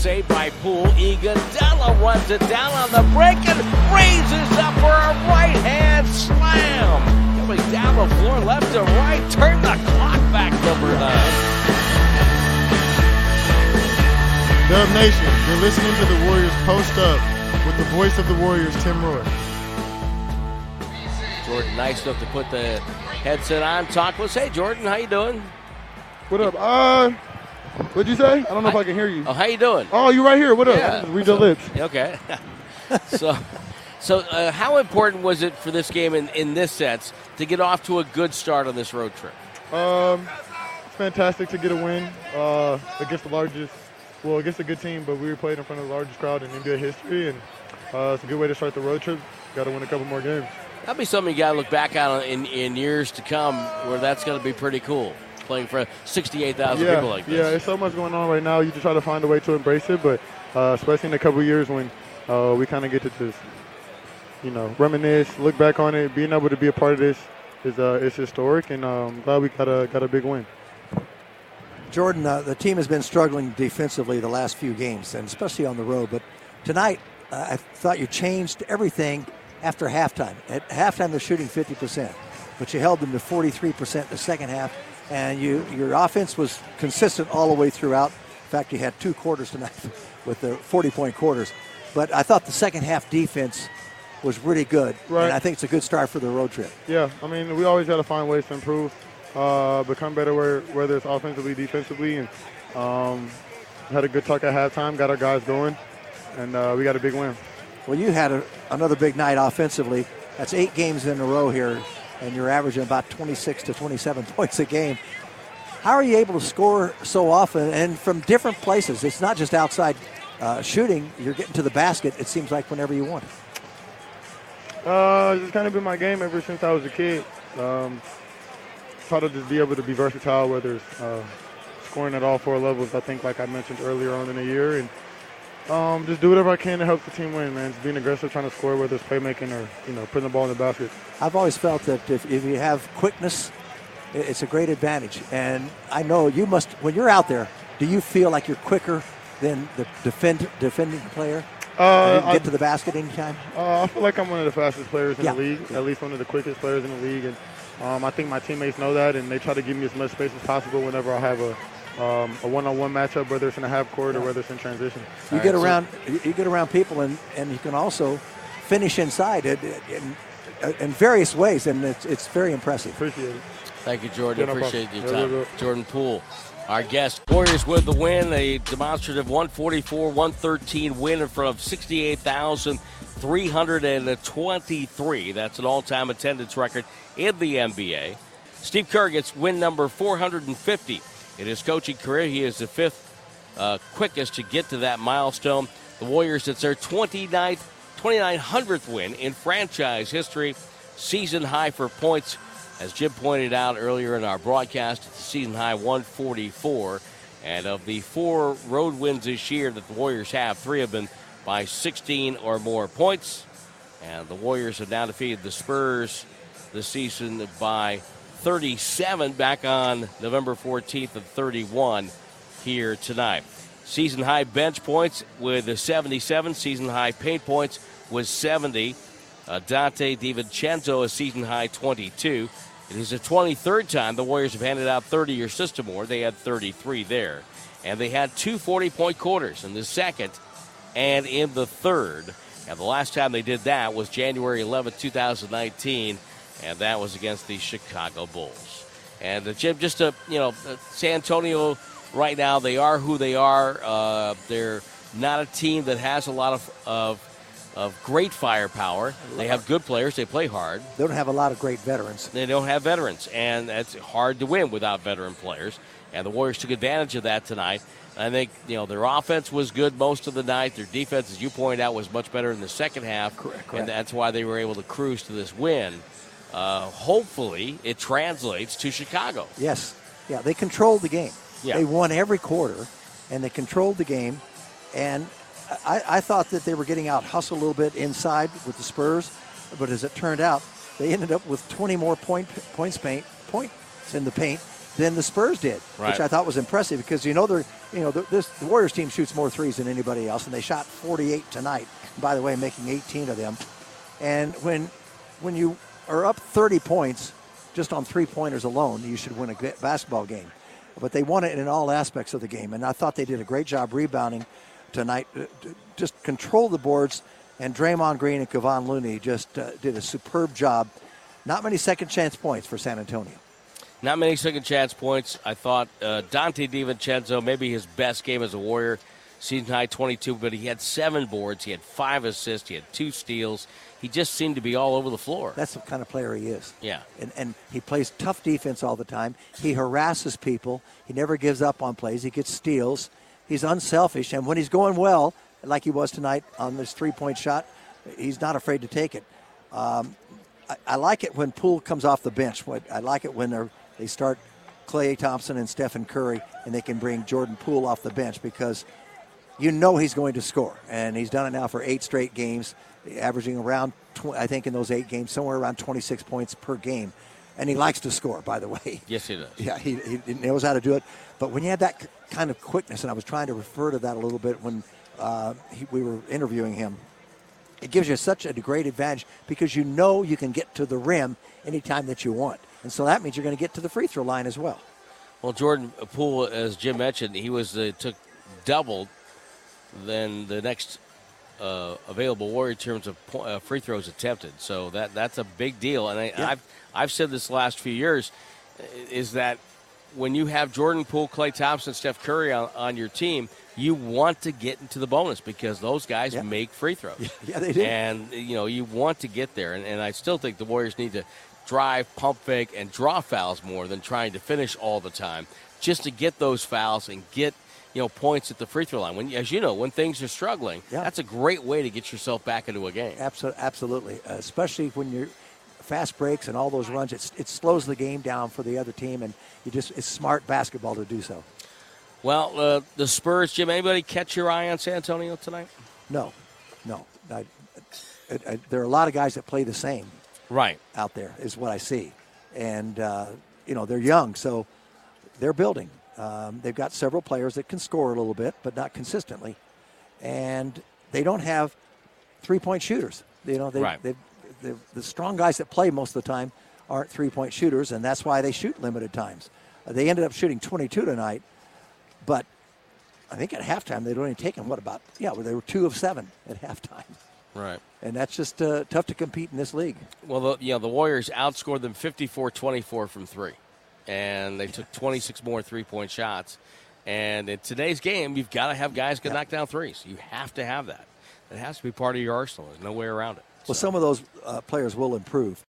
saved by Poole. Iguodala runs it down on the break and raises up for a right hand slam. Coming down the floor, left to right, turn the clock back, number nine. Dub Nation, you're listening to the Warriors Post Up with the voice of the Warriors, Tim Roye. Jordan, nice enough to put the headset on. Talk with us. Hey, Jordan, how you doing? What up? Uh, what'd you say? I don't know if I can hear you. Oh, how you doing? Oh, you right here. What up? Yeah. Read your lips. Okay. so, so uh, how important was it for this game in, in this sense to get off to a good start on this road trip? Um, it's fantastic to get a win uh, against the largest, well, against a good team, but we were playing in front of the largest crowd in NBA history, and uh, it's a good way to start the road trip. Got to win a couple more games. That'll be something you got to look back on in, in years to come, where that's going to be pretty cool. Playing for 68,000 yeah, people like this. Yeah, there's so much going on right now. You just try to find a way to embrace it, but uh, especially in a couple years when uh, we kind of get to just, you know, reminisce, look back on it, being able to be a part of this is uh, is historic, and um, I'm glad we got a got a big win. Jordan, uh, the team has been struggling defensively the last few games, and especially on the road. But tonight, uh, I thought you changed everything after halftime. At halftime, they're shooting 50%, but you held them to 43% in the second half, and you your offense was consistent all the way throughout. In fact, you had two quarters tonight with the 40-point quarters. But I thought the second half defense was really good, Right. and I think it's a good start for the road trip. Yeah, I mean, we always got to find ways to improve, uh, become better, where, whether it's offensively, defensively, and um, had a good talk at halftime, got our guys going, and uh, we got a big win. Well, you had a, another big night offensively. That's eight games in a row here, and you're averaging about 26 to 27 points a game. How are you able to score so often and from different places? It's not just outside uh, shooting. You're getting to the basket. It seems like whenever you want. Uh, it's kind of been my game ever since I was a kid. Um, try to just be able to be versatile, whether it's uh, scoring at all four levels. I think, like I mentioned earlier on in the year, and um, just do whatever I can to help the team win. Man, just being aggressive, trying to score, whether it's playmaking or you know putting the ball in the basket. I've always felt that if, if you have quickness, it's a great advantage. And I know you must, when you're out there, do you feel like you're quicker than the defend, defending player? Uh, and I- get to the basket anytime? Uh, I feel like I'm one of the fastest players in Yeah. the league, at least one of the quickest players in the league, and um, I think my teammates know that, and they try to give me as much space as possible whenever I have a um, a one-on-one matchup, whether it's in a half court or whether it's in transition. You get around, you you get around people, and, and you can also finish inside it in, in various ways, and it's, it's very impressive. Appreciate it. Thank you, Jordan. Yeah, no Appreciate problem. your time. yeah, yeah. Jordan Poole, our guest. Warriors with the win, a demonstrative 144 113 win in front of 68,323. That's an all time attendance record in the NBA. Steve Kerr gets win number 450 in his coaching career. He is the fifth uh, quickest to get to that milestone. The Warriors, it's their 29th, 2900th win in franchise history, season high for points. As Jim pointed out earlier in our broadcast, it's a season high 144. And of the four road wins this year that the Warriors have, three have been by 16 or more points. And the Warriors have now defeated the Spurs this season by 37 back on November 14th and 31 here tonight. Season high bench points with a 77, season high paint points with 70. Uh, Donte DiVincenzo, a season high 22. It is the 23rd time the Warriors have handed out 30 or system more. They had 33 there. And they had two 40 point quarters in the second and in the third. And the last time they did that was January 11th, 2019, and that was against the Chicago Bulls. And uh, Jim, just to, you know, uh, San Antonio right now, they are who they are. Uh, they're not a team that has a lot of, of of great firepower. They have good players. They play hard. They don't have a lot of great veterans. They don't have veterans, and it's hard to win without veteran players. And the Warriors took advantage of that tonight. I think you know their offense was good most of the night. Their defense, as you pointed out, was much better in the second half, correct. and that's why they were able to cruise to this win. Uh, hopefully, it translates to Chicago. Yes. Yeah, they controlled the game. Yeah. They won every quarter, and they controlled the game. And I, I thought that they were getting out hustled a little bit inside with the Spurs, but as it turned out, they ended up with 20 more point points paint points in the paint than the Spurs did, Right. which I thought was impressive because you know they're you know the, this the Warriors team shoots more threes than anybody else, and they shot 48 tonight. By the way, making 18 of them. And when when you are up 30 points just on three pointers alone, you should win a basketball game. But they won it in all aspects of the game, and I thought they did a great job rebounding tonight. uh, Just control the boards, and Draymond Green and Kevon Looney just uh, did a superb job. Not many second chance points for San Antonio. Not many second chance points. I thought uh, Donte DiVincenzo, maybe his best game as a Warrior, season high 22, but he had seven boards, he had five assists, he had two steals. He just seemed to be all over the floor. That's the kind of player he is. Yeah. And, and he plays tough defense all the time. He harasses people. He never gives up on plays. He gets steals. He's unselfish. And when he's going well, like he was tonight on this three point shot, he's not afraid to take it. Um, I, I like it when Poole comes off the bench. What I like it when they start Klay Thompson and Stephen Curry, and they can bring Jordan Poole off the bench because you know he's going to score, and he's done it now for eight straight games, averaging around, tw- I think, in those eight games, somewhere around 26 points per game, and he likes to score. By the way, yes, he does. yeah, he, he knows how to do it. But when you have that k- kind of quickness, and I was trying to refer to that a little bit when uh, he, we were interviewing him, it gives you such a great advantage because you know you can get to the rim anytime that you want, and so that means you're going to get to the free throw line as well. Well, Jordan Poole, as Jim mentioned, he was uh, took double than the next uh, available Warrior in terms of po- uh, free throws attempted. So that that's a big deal. And I, I've I've said this the last few years is that when you have Jordan Poole, Klay Thompson, Steph Curry on, on your team, you want to get into the bonus because those guys Yeah. make free throws. Yeah, they do. And you know you want to get there, and, and I still think the Warriors need to drive, pump fake, and draw fouls more than trying to finish all the time, just to get those fouls and get you know points at the free throw line. When, as you know, when things are struggling, Yeah. that's a great way to get yourself back into a game. Absolutely, absolutely. Uh, especially when you're fast breaks and all those runs, it, it slows the game down for the other team, and you just it's smart basketball to do so. Well, uh, the Spurs, Jim. Anybody catch your eye on San Antonio tonight? No, no. I, I, I, there are a lot of guys that play the same Right. out there, is what I see, and uh, you know they're young, so they're building. Um, they've got several players that can score a little bit, but not consistently, and they don't have three-point shooters. You know, they, Right. they, they, the strong guys that play most of the time aren't three-point shooters, and that's why they shoot limited times. Uh, they ended up shooting 22 tonight, but I think at halftime they'd only taken what about yeah, well, they were two of seven at halftime, Right. and that's just uh, tough to compete in this league. Well, the, you know, the Warriors outscored them 54-24 from three, and they took 26 more three-point shots. And in today's game, you've got to have guys can knock down threes. You have to have that. It has to be part of your arsenal. There's no way around it. Well, So- some of those uh, players will improve.